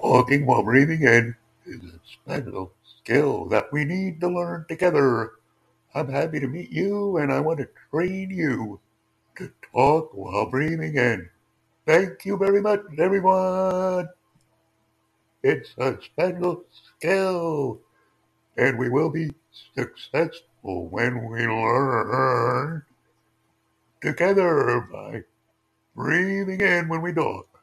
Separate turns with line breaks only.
Talking while breathing in is a special skill that we need to learn together. I'm happy to meet you and I want to train you to talk while breathing in. Thank you very much, everyone. It's a special skill and we will be successful when we learn together by breathing in when we talk